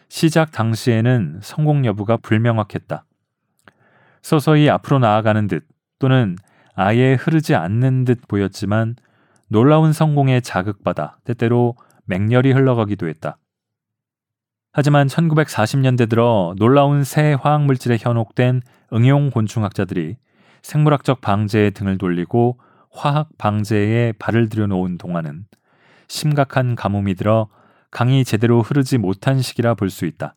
시작 당시에는 성공 여부가 불명확했다. 서서히 앞으로 나아가는 듯 또는 아예 흐르지 않는 듯 보였지만 놀라운 성공에 자극받아 때때로 맹렬히 흘러가기도 했다. 하지만 1940년대 들어 놀라운 새 화학 물질에 현혹된 응용 곤충학자들이 생물학적 방제에 등을 돌리고 화학 방제에 발을 들여놓은 동안은 심각한 가뭄이 들어 강이 제대로 흐르지 못한 시기라 볼 수 있다.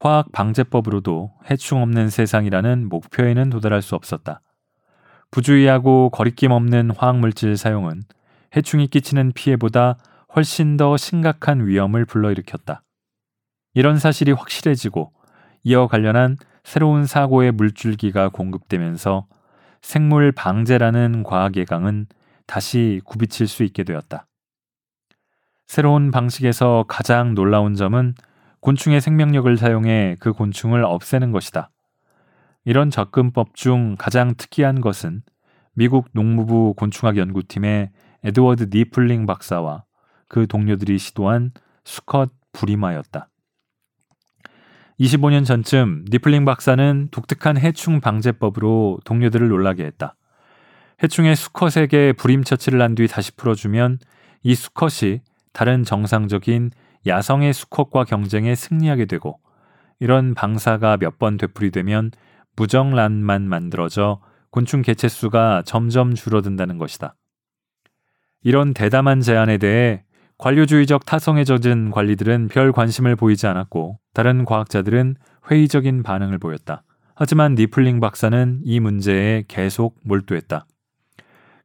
화학 방제법으로도 해충 없는 세상이라는 목표에는 도달할 수 없었다. 부주의하고 거리낌 없는 화학물질 사용은 해충이 끼치는 피해보다 훨씬 더 심각한 위험을 불러일으켰다. 이런 사실이 확실해지고 이어 관련한 새로운 사고의 물줄기가 공급되면서 생물 방제라는 과학 예강은 다시 굽이칠 수 있게 되었다. 새로운 방식에서 가장 놀라운 점은 곤충의 생명력을 사용해 그 곤충을 없애는 것이다. 이런 접근법 중 가장 특이한 것은 미국 농무부 곤충학 연구팀의 에드워드 니플링 박사와 그 동료들이 시도한 수컷 부리마였다. 25년 전쯤 니플링 박사는 독특한 해충 방제법으로 동료들을 놀라게 했다. 해충의 수컷에게 불임 처치를 한 뒤 다시 풀어주면 이 수컷이 다른 정상적인 야성의 수컷과 경쟁에 승리하게 되고 이런 방사가 몇 번 되풀이되면 무정란만 만들어져 곤충 개체수가 점점 줄어든다는 것이다. 이런 대담한 제안에 대해 관료주의적 타성에 젖은 관리들은 별 관심을 보이지 않았고 다른 과학자들은 회의적인 반응을 보였다. 하지만 니플링 박사는 이 문제에 계속 몰두했다.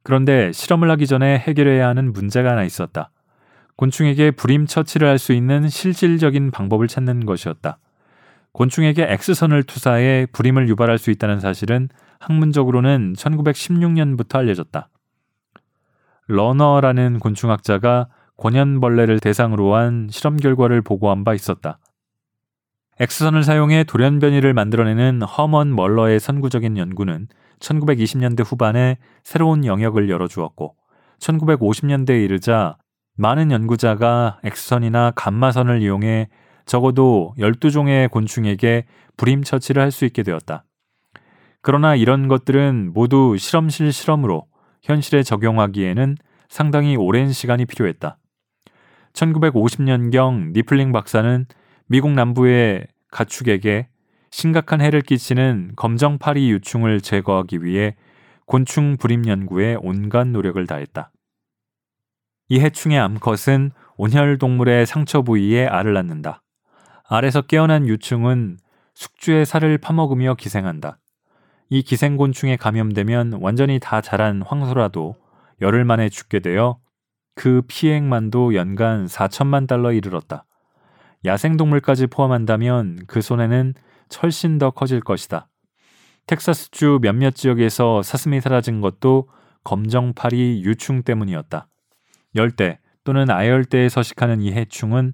그런데 실험을 하기 전에 해결해야 하는 문제가 하나 있었다. 곤충에게 불임 처치를 할 수 있는 실질적인 방법을 찾는 것이었다. 곤충에게 X선을 투사해 불임을 유발할 수 있다는 사실은 학문적으로는 1916년부터 알려졌다. 러너라는 곤충학자가 권연벌레를 대상으로 한 실험 결과를 보고한 바 있었다. X선을 사용해 돌연변이를 만들어내는 허먼 멀러의 선구적인 연구는 1920년대 후반에 새로운 영역을 열어주었고 1950년대에 이르자 많은 연구자가 X선이나 감마선을 이용해 적어도 12종의 곤충에게 불임 처치를 할 수 있게 되었다. 그러나 이런 것들은 모두 실험실 실험으로 현실에 적용하기에는 상당히 오랜 시간이 필요했다. 1950년경 니플링 박사는 미국 남부의 가축에게 심각한 해를 끼치는 검정파리 유충을 제거하기 위해 곤충 불임 연구에 온갖 노력을 다했다. 이 해충의 암컷은 온혈 동물의 상처 부위에 알을 낳는다. 알에서 깨어난 유충은 숙주의 살을 파먹으며 기생한다. 이 기생곤충에 감염되면 완전히 다 자란 황소라도 열흘 만에 죽게 되어 그 피해액만도 연간 4천만 달러에 이르렀다. 야생동물까지 포함한다면 그 손해는 훨씬 더 커질 것이다. 텍사스주 몇몇 지역에서 사슴이 사라진 것도 검정파리 유충 때문이었다. 열대 또는 아열대에 서식하는 이 해충은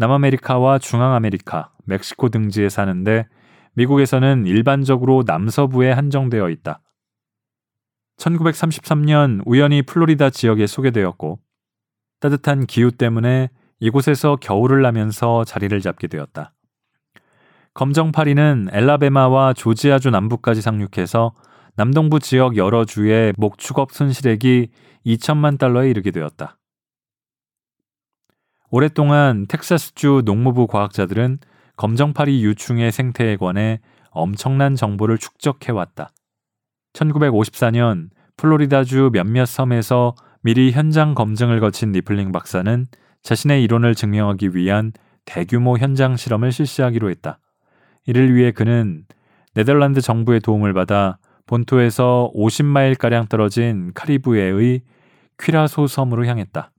남아메리카와 중앙아메리카, 멕시코 등지에 사는데 미국에서는 일반적으로 남서부에 한정되어 있다. 1933년 우연히 플로리다 지역에 소개되었고 따뜻한 기후 때문에 이곳에서 겨울을 나면서 자리를 잡게 되었다. 검정파리는 엘라베마와 조지아주 남부까지 상륙해서 남동부 지역 여러 주의 목축업 손실액이 2천만 달러에 이르게 되었다. 오랫동안 텍사스주 농무부 과학자들은 검정파리 유충의 생태에 관해 엄청난 정보를 축적해왔다. 1954년 플로리다주 몇몇 섬에서 미리 현장 검증을 거친 니플링 박사는 자신의 이론을 증명하기 위한 대규모 현장 실험을 실시하기로 했다. 이를 위해 그는 네덜란드 정부의 도움을 받아 본토에서 50마일가량 떨어진 카리브해의 퀴라소 섬으로 향했다.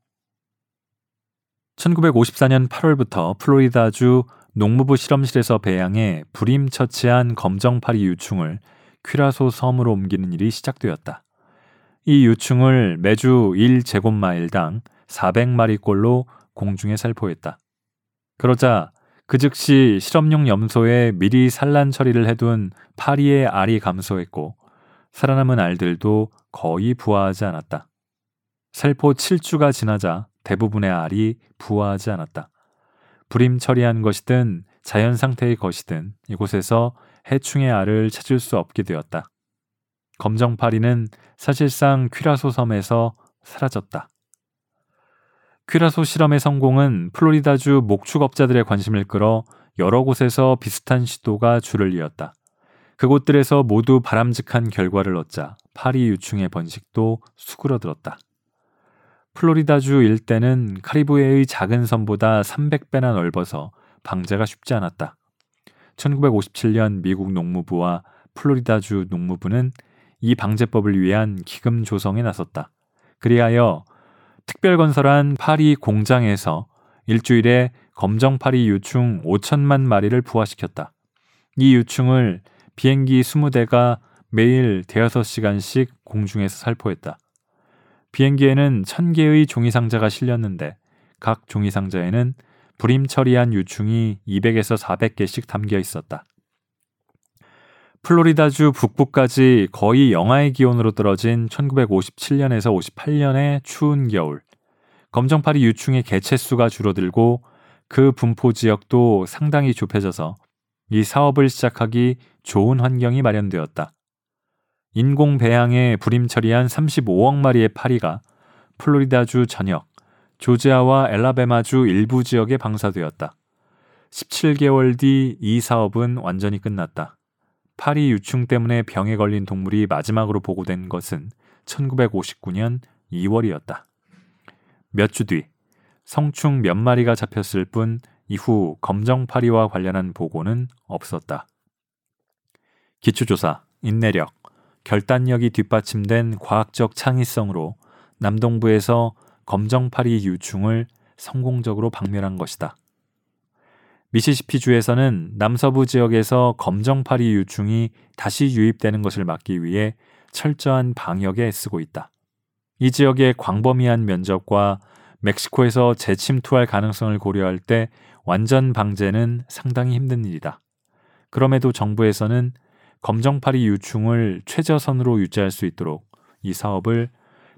1954년 8월부터 플로리다주 농무부 실험실에서 배양해 불임 처치한 검정파리 유충을 퀴라소 섬으로 옮기는 일이 시작되었다. 이 유충을 매주 1제곱마일당 400마리꼴로 공중에 살포했다. 그러자 그 즉시 실험용 염소에 미리 산란 처리를 해둔 파리의 알이 감소했고 살아남은 알들도 거의 부화하지 않았다. 살포 7주가 지나자 대부분의 알이 부화하지 않았다. 불임 처리한 것이든 자연 상태의 것이든 이곳에서 해충의 알을 찾을 수 없게 되었다. 검정파리는 사실상 퀴라소 섬에서 사라졌다. 퀴라소 실험의 성공은 플로리다주 목축업자들의 관심을 끌어 여러 곳에서 비슷한 시도가 줄을 이었다. 그곳들에서 모두 바람직한 결과를 얻자 파리 유충의 번식도 수그러들었다. 플로리다주 일대는 카리브해의 작은 섬보다 300배나 넓어서 방제가 쉽지 않았다. 1957년 미국 농무부와 플로리다주 농무부는 이 방제법을 위한 기금 조성에 나섰다. 그리하여 특별 건설한 파리 공장에서 일주일에 검정파리 유충 5천만 마리를 부화시켰다. 이 유충을 비행기 20대가 매일 대여섯 시간씩 공중에서 살포했다. 비행기에는 천 개의 종이 상자가 실렸는데 각 종이 상자에는 불임 처리한 유충이 200에서 400개씩 담겨 있었다. 플로리다주 북부까지 거의 영하의 기온으로 떨어진 1957년에서 58년의 추운 겨울. 검정파리 유충의 개체수가 줄어들고 그 분포 지역도 상당히 좁혀져서 이 사업을 시작하기 좋은 환경이 마련되었다. 인공 배양에 불임 처리한 35억 마리의 파리가 플로리다주 전역, 조지아와 엘라베마주 일부 지역에 방사되었다. 17개월 뒤 이 사업은 완전히 끝났다. 파리 유충 때문에 병에 걸린 동물이 마지막으로 보고된 것은 1959년 2월이었다. 몇 주 뒤, 성충 몇 마리가 잡혔을 뿐 이후 검정파리와 관련한 보고는 없었다. 기초조사, 인내력, 결단력이 뒷받침된 과학적 창의성으로 남동부에서 검정파리 유충을 성공적으로 박멸한 것이다. 미시시피주에서는 남서부 지역에서 검정파리 유충이 다시 유입되는 것을 막기 위해 철저한 방역에 애쓰고 있다. 이 지역의 광범위한 면적과 멕시코에서 재침투할 가능성을 고려할 때 완전 방제는 상당히 힘든 일이다. 그럼에도 정부에서는 검정파리 유충을 최저선으로 유지할 수 있도록 이 사업을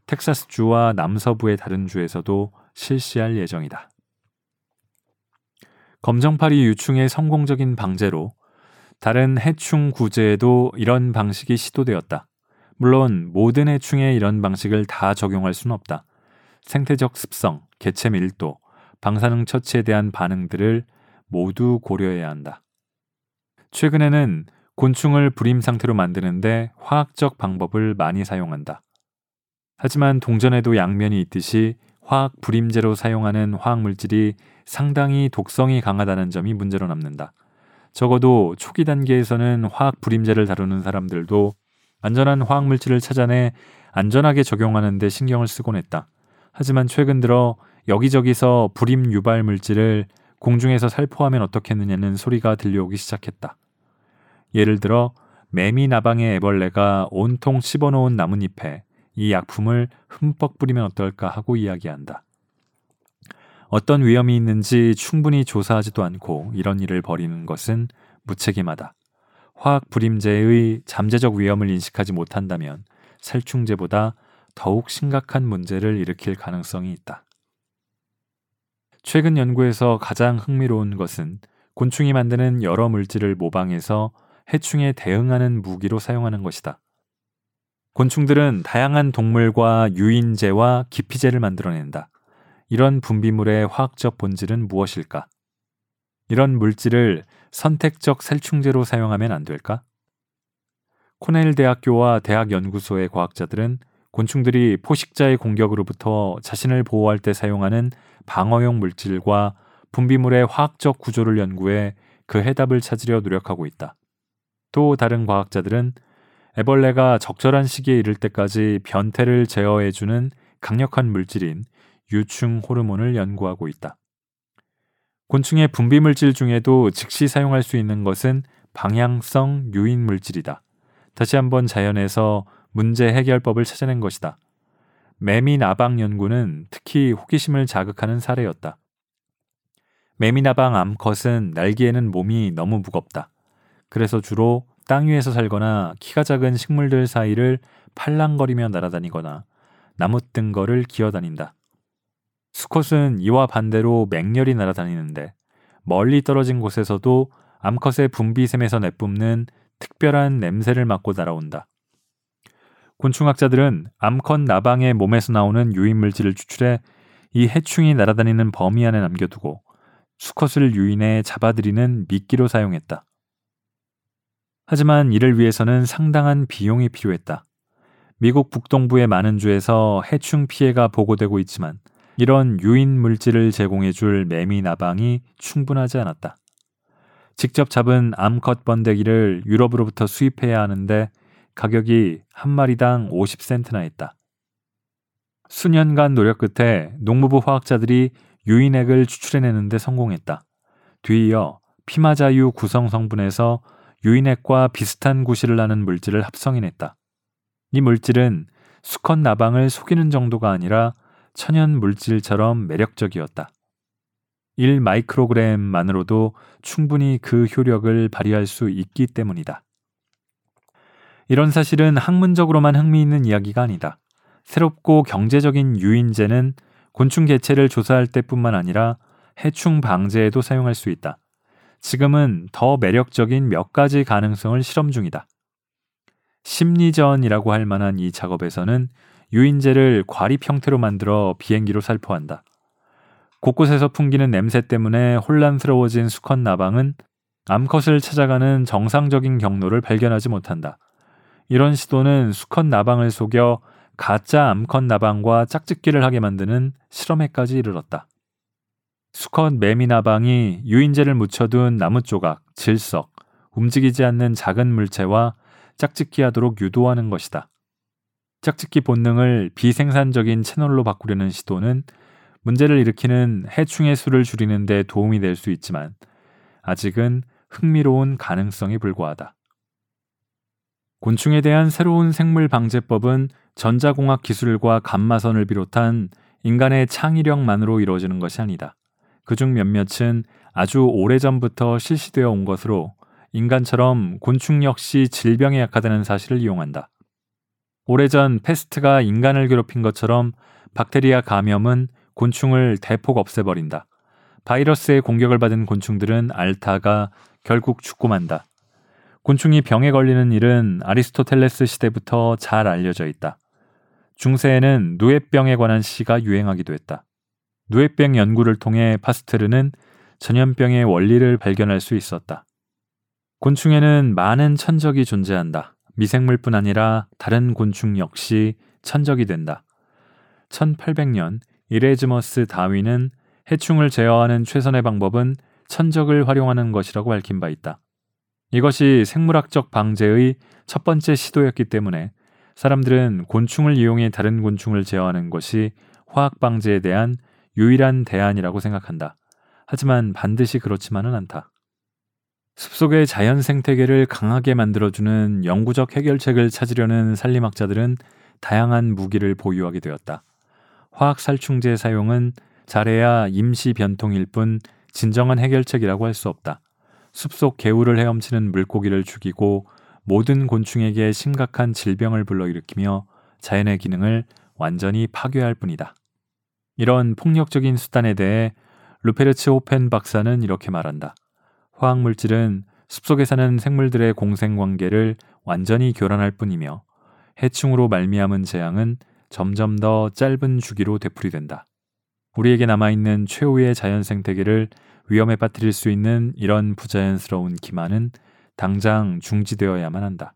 텍사스주와 남서부의 다른 주에서도 실시할 예정이다. 검정파리 유충의 성공적인 방제로 다른 해충 구제에도 이런 방식이 시도되었다. 물론 모든 해충에 이런 방식을 다 적용할 수는 없다. 생태적 습성, 개체 밀도, 방사능 처치에 대한 반응들을 모두 고려해야 한다. 최근에는 곤충을 불임 상태로 만드는데 화학적 방법을 많이 사용한다. 하지만 동전에도 양면이 있듯이 화학 불임제로 사용하는 화학물질이 상당히 독성이 강하다는 점이 문제로 남는다. 적어도 초기 단계에서는 화학 불임제를 다루는 사람들도 안전한 화학물질을 찾아내 안전하게 적용하는 데 신경을 쓰곤 했다. 하지만 최근 들어 여기저기서 불임 유발 물질을 공중에서 살포하면 어떻겠느냐는 소리가 들려오기 시작했다. 예를 들어 매미 나방의 애벌레가 온통 씹어놓은 나뭇잎에 이 약품을 흠뻑 뿌리면 어떨까 하고 이야기한다. 어떤 위험이 있는지 충분히 조사하지도 않고 이런 일을 벌이는 것은 무책임하다. 화학 불임제의 잠재적 위험을 인식하지 못한다면 살충제보다 더욱 심각한 문제를 일으킬 가능성이 있다. 최근 연구에서 가장 흥미로운 것은 곤충이 만드는 여러 물질을 모방해서 해충에 대응하는 무기로 사용하는 것이다. 곤충들은 다양한 동물과 유인제와 기피제를 만들어낸다. 이런 분비물의 화학적 본질은 무엇일까? 이런 물질을 선택적 살충제로 사용하면 안 될까? 코넬 대학교와 대학 연구소의 과학자들은 곤충들이 포식자의 공격으로부터 자신을 보호할 때 사용하는 방어용 물질과 분비물의 화학적 구조를 연구해 그 해답을 찾으려 노력하고 있다. 또 다른 과학자들은 애벌레가 적절한 시기에 이를 때까지 변태를 제어해주는 강력한 물질인 유충 호르몬을 연구하고 있다. 곤충의 분비 물질 중에도 즉시 사용할 수 있는 것은 방향성 유인 물질이다. 다시 한번 자연에서 문제 해결법을 찾아낸 것이다. 매미 나방 연구는 특히 호기심을 자극하는 사례였다. 매미 나방 암컷은 날개에는 몸이 너무 무겁다. 그래서 주로 땅 위에서 살거나 키가 작은 식물들 사이를 팔랑거리며 날아다니거나 나무 뜬거를 기어다닌다. 수컷은 이와 반대로 맹렬히 날아다니는데 멀리 떨어진 곳에서도 암컷의 분비샘에서 내뿜는 특별한 냄새를 맡고 날아온다. 곤충학자들은 암컷 나방의 몸에서 나오는 유인물질을 추출해 이 해충이 날아다니는 범위 안에 남겨두고 수컷을 유인해 잡아들이는 미끼로 사용했다. 하지만 이를 위해서는 상당한 비용이 필요했다. 미국 북동부의 많은 주에서 해충 피해가 보고되고 있지만 이런 유인 물질을 제공해 줄 매미 나방이 충분하지 않았다. 직접 잡은 암컷 번데기를 유럽으로부터 수입해야 하는데 가격이 한 마리당 50센트나 했다. 수년간 노력 끝에 농무부 화학자들이 유인액을 추출해내는데 성공했다. 뒤이어 피마자유 구성 성분에서 유인액과 비슷한 구실을 나는 물질을 합성해냈다. 이 물질은 수컷 나방을 속이는 정도가 아니라 천연 물질처럼 매력적이었다. 1 마이크로그램만으로도 충분히 그 효력을 발휘할 수 있기 때문이다. 이런 사실은 학문적으로만 흥미있는 이야기가 아니다. 새롭고 경제적인 유인제는 곤충 개체를 조사할 때뿐만 아니라 해충 방제에도 사용할 수 있다. 지금은 더 매력적인 몇 가지 가능성을 실험 중이다. 심리전이라고 할 만한 이 작업에서는 유인제를 과립 형태로 만들어 비행기로 살포한다. 곳곳에서 풍기는 냄새 때문에 혼란스러워진 수컷 나방은 암컷을 찾아가는 정상적인 경로를 발견하지 못한다. 이런 시도는 수컷 나방을 속여 가짜 암컷 나방과 짝짓기를 하게 만드는 실험에까지 이르렀다. 수컷 매미 나방이 유인제를 묻혀둔 나무 조각, 질석, 움직이지 않는 작은 물체와 짝짓기하도록 유도하는 것이다. 짝짓기 본능을 비생산적인 채널로 바꾸려는 시도는 문제를 일으키는 해충의 수를 줄이는 데 도움이 될 수 있지만 아직은 흥미로운 가능성이 불과하다. 곤충에 대한 새로운 생물 방제법은 전자공학 기술과 감마선을 비롯한 인간의 창의력만으로 이루어지는 것이 아니다. 그중 몇몇은 아주 오래전부터 실시되어 온 것으로 인간처럼 곤충 역시 질병에 약하다는 사실을 이용한다. 오래전 페스트가 인간을 괴롭힌 것처럼 박테리아 감염은 곤충을 대폭 없애버린다. 바이러스의 공격을 받은 곤충들은 앓다가 결국 죽고 만다. 곤충이 병에 걸리는 일은 아리스토텔레스 시대부터 잘 알려져 있다. 중세에는 누에병에 관한 시가 유행하기도 했다. 누에병 연구를 통해 파스퇴르는 전염병의 원리를 발견할 수 있었다. 곤충에는 많은 천적이 존재한다. 미생물뿐 아니라 다른 곤충 역시 천적이 된다. 1800년 이레즈머스 다윈은 해충을 제어하는 최선의 방법은 천적을 활용하는 것이라고 밝힌 바 있다. 이것이 생물학적 방제의 첫 번째 시도였기 때문에 사람들은 곤충을 이용해 다른 곤충을 제어하는 것이 화학 방제에 대한 유일한 대안이라고 생각한다. 하지만 반드시 그렇지만은 않다. 숲속의 자연 생태계를 강하게 만들어주는 영구적 해결책을 찾으려는 산림학자들은 다양한 무기를 보유하게 되었다. 화학 살충제 사용은 잘해야 임시 변통일 뿐 진정한 해결책이라고 할 수 없다. 숲속 개울을 헤엄치는 물고기를 죽이고 모든 곤충에게 심각한 질병을 불러일으키며 자연의 기능을 완전히 파괴할 뿐이다. 이런 폭력적인 수단에 대해 루페르츠 호펜 박사는 이렇게 말한다. 화학 물질은 숲속에 사는 생물들의 공생 관계를 완전히 교란할 뿐이며 해충으로 말미암은 재앙은 점점 더 짧은 주기로 되풀이된다. 우리에게 남아있는 최후의 자연 생태계를 위험에 빠뜨릴 수 있는 이런 부자연스러운 기만은 당장 중지되어야만 한다.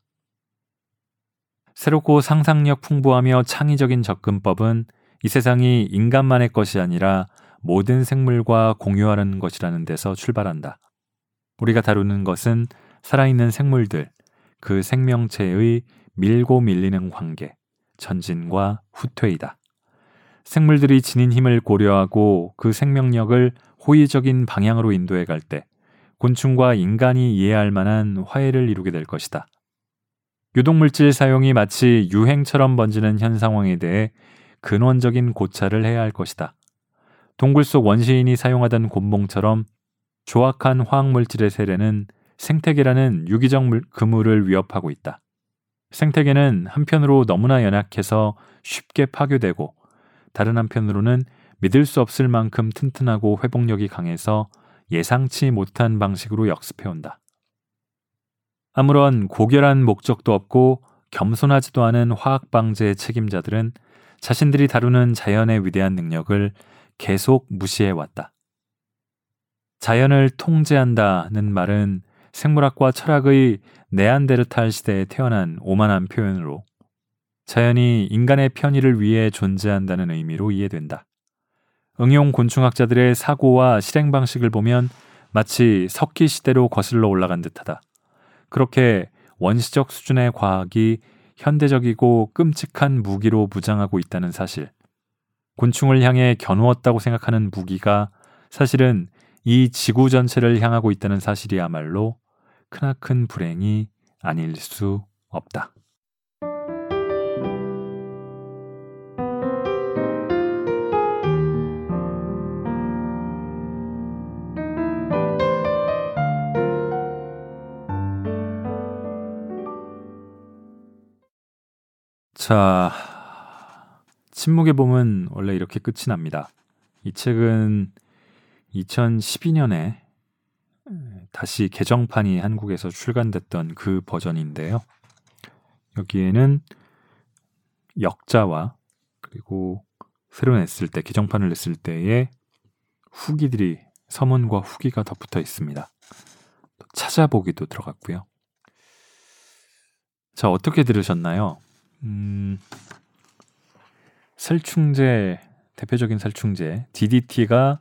새롭고 상상력 풍부하며 창의적인 접근법은 이 세상이 인간만의 것이 아니라 모든 생물과 공유하는 것이라는 데서 출발한다. 우리가 다루는 것은 살아있는 생물들, 그 생명체의 밀고 밀리는 관계, 전진과 후퇴이다. 생물들이 지닌 힘을 고려하고 그 생명력을 호의적인 방향으로 인도해 갈 때 곤충과 인간이 이해할 만한 화해를 이루게 될 것이다. 유독물질 사용이 마치 유행처럼 번지는 현 상황에 대해 근원적인 고찰을 해야 할 것이다. 동굴 속 원시인이 사용하던 곤봉처럼 조악한 화학물질의 세례는 생태계라는 유기적 그물을 위협하고 있다. 생태계는 한편으로 너무나 연약해서 쉽게 파괴되고 다른 한편으로는 믿을 수 없을 만큼 튼튼하고 회복력이 강해서 예상치 못한 방식으로 역습해온다. 아무런 고결한 목적도 없고 겸손하지도 않은 화학 방제의 책임자들은 자신들이 다루는 자연의 위대한 능력을 계속 무시해 왔다. 자연을 통제한다는 말은 생물학과 철학의 네안데르탈 시대에 태어난 오만한 표현으로 자연이 인간의 편의를 위해 존재한다는 의미로 이해된다. 응용 곤충학자들의 사고와 실행 방식을 보면 마치 석기 시대로 거슬러 올라간 듯하다. 그렇게 원시적 수준의 과학이 현대적이고 끔찍한 무기로 무장하고 있다는 사실. 곤충을 향해 겨누었다고 생각하는 무기가 사실은 이 지구 전체를 향하고 있다는 사실이야말로 크나큰 불행이 아닐 수 없다. 자, 침묵의 봄은 원래 이렇게 끝이 납니다. 이 책은 2012년에 다시 개정판이 한국에서 출간됐던 그 버전인데요. 여기에는 역자와 그리고 새로 냈을 때 개정판을 냈을 때의 후기들이 서문과 후기가 덧붙어 있습니다. 찾아보기도 들어갔고요. 자 어떻게 들으셨나요? 음, 살충제 대표적인 살충제 DDT가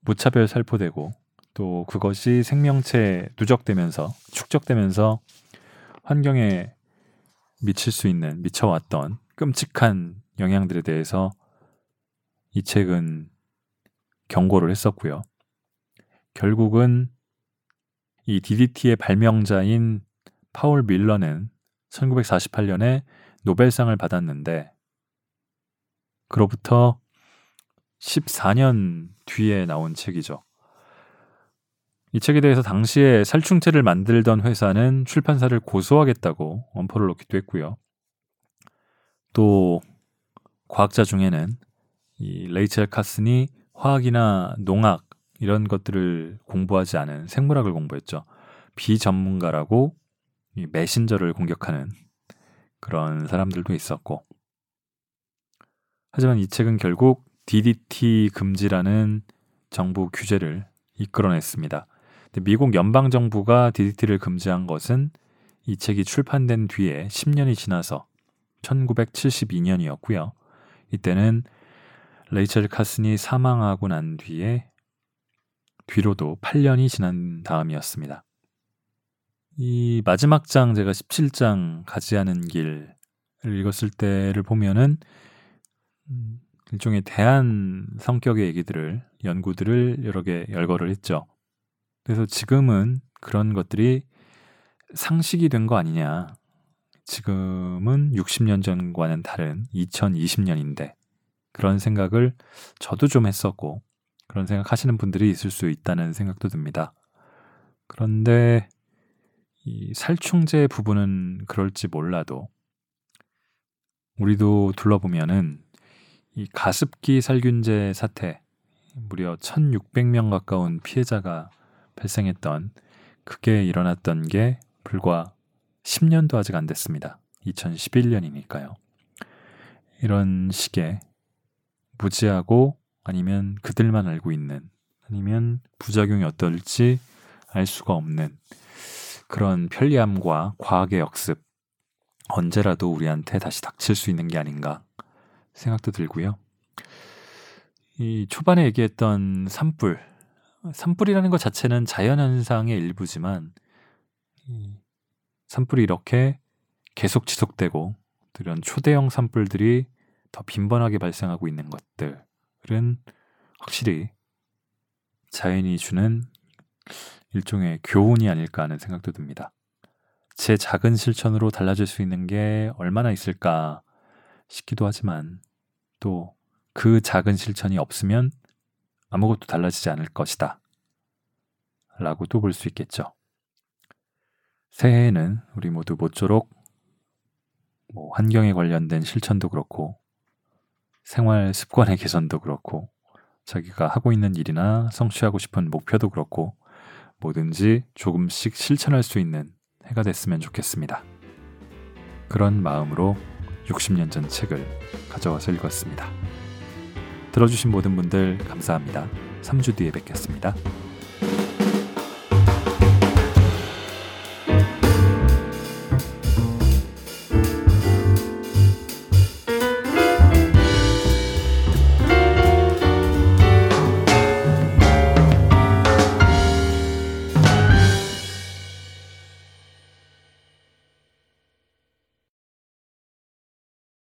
무차별 살포되고 또 그것이 생명체 누적되면서 축적되면서 환경에 미칠 수 있는 미쳐왔던 끔찍한 영향들에 대해서 이 책은 경고를 했었고요. 결국은 이 DDT의 발명자인 파울 밀러는 1948년에 노벨상을 받았는데 그로부터 14년 뒤에 나온 책이죠. 이 책에 대해서 당시에 살충체를 만들던 회사는 출판사를 고소하겠다고 원포를 놓기도 했고요. 또 과학자 중에는 이 레이첼 카슨이 화학이나 농학 이런 것들을 공부하지 않은 생물학을 공부했죠. 비전문가라고 이 메신저를 공격하는 그런 사람들도 있었고. 하지만 이 책은 결국 DDT 금지라는 정부 규제를 이끌어냈습니다. 미국 연방 정부가 DDT를 금지한 것은 이 책이 출판된 뒤에 10년이 지나서 1972년이었고요. 이때는 레이첼 카슨이 사망하고 난 뒤에 뒤로도 8년이 지난 다음이었습니다. 이 마지막 장 제가 17장 가지 않은 길을 읽었을 때를 보면은 음, 일종의 대안 성격의 얘기들을 연구들을 여러 개 열거를 했죠. 그래서 지금은 그런 것들이 상식이 된 거 아니냐. 지금은 60년 전과는 다른 2020년인데 그런 생각을 저도 좀 했었고 그런 생각 하시는 분들이 있을 수 있다는 생각도 듭니다. 그런데 이 살충제 부분은 그럴지 몰라도 우리도 둘러보면은 이 가습기 살균제 사태 무려 1600명 가까운 피해자가 발생했던 그게 일어났던 게 불과 10년도 아직 안 됐습니다. 2011년이니까요. 이런 식의 무지하고 아니면 그들만 알고 있는 아니면 부작용이 어떨지 알 수가 없는 그런 편리함과 과학의 역습 언제라도 우리한테 다시 닥칠 수 있는 게 아닌가 생각도 들고요. 이 초반에 얘기했던 산불, 산불이라는 것 자체는 자연 현상의 일부지만 산불이 이렇게 계속 지속되고 이런 초대형 산불들이 더 빈번하게 발생하고 있는 것들은 확실히 자연이 주는 일종의 교훈이 아닐까 하는 생각도 듭니다. 제 작은 실천으로 달라질 수 있는 게 얼마나 있을까 싶기도 하지만 또 그 작은 실천이 없으면 아무것도 달라지지 않을 것이다. 라고도 볼수 있겠죠. 새해에는 우리 모두 모쪼록 뭐 환경에 관련된 실천도 그렇고 생활 습관의 개선도 그렇고 자기가 하고 있는 일이나 성취하고 싶은 목표도 그렇고 뭐든지 조금씩 실천할 수 있는 해가 됐으면 좋겠습니다. 그런 마음으로 60년 전 책을 가져와서 읽었습니다. 들어주신 모든 분들 감사합니다. 3주 뒤에 뵙겠습니다.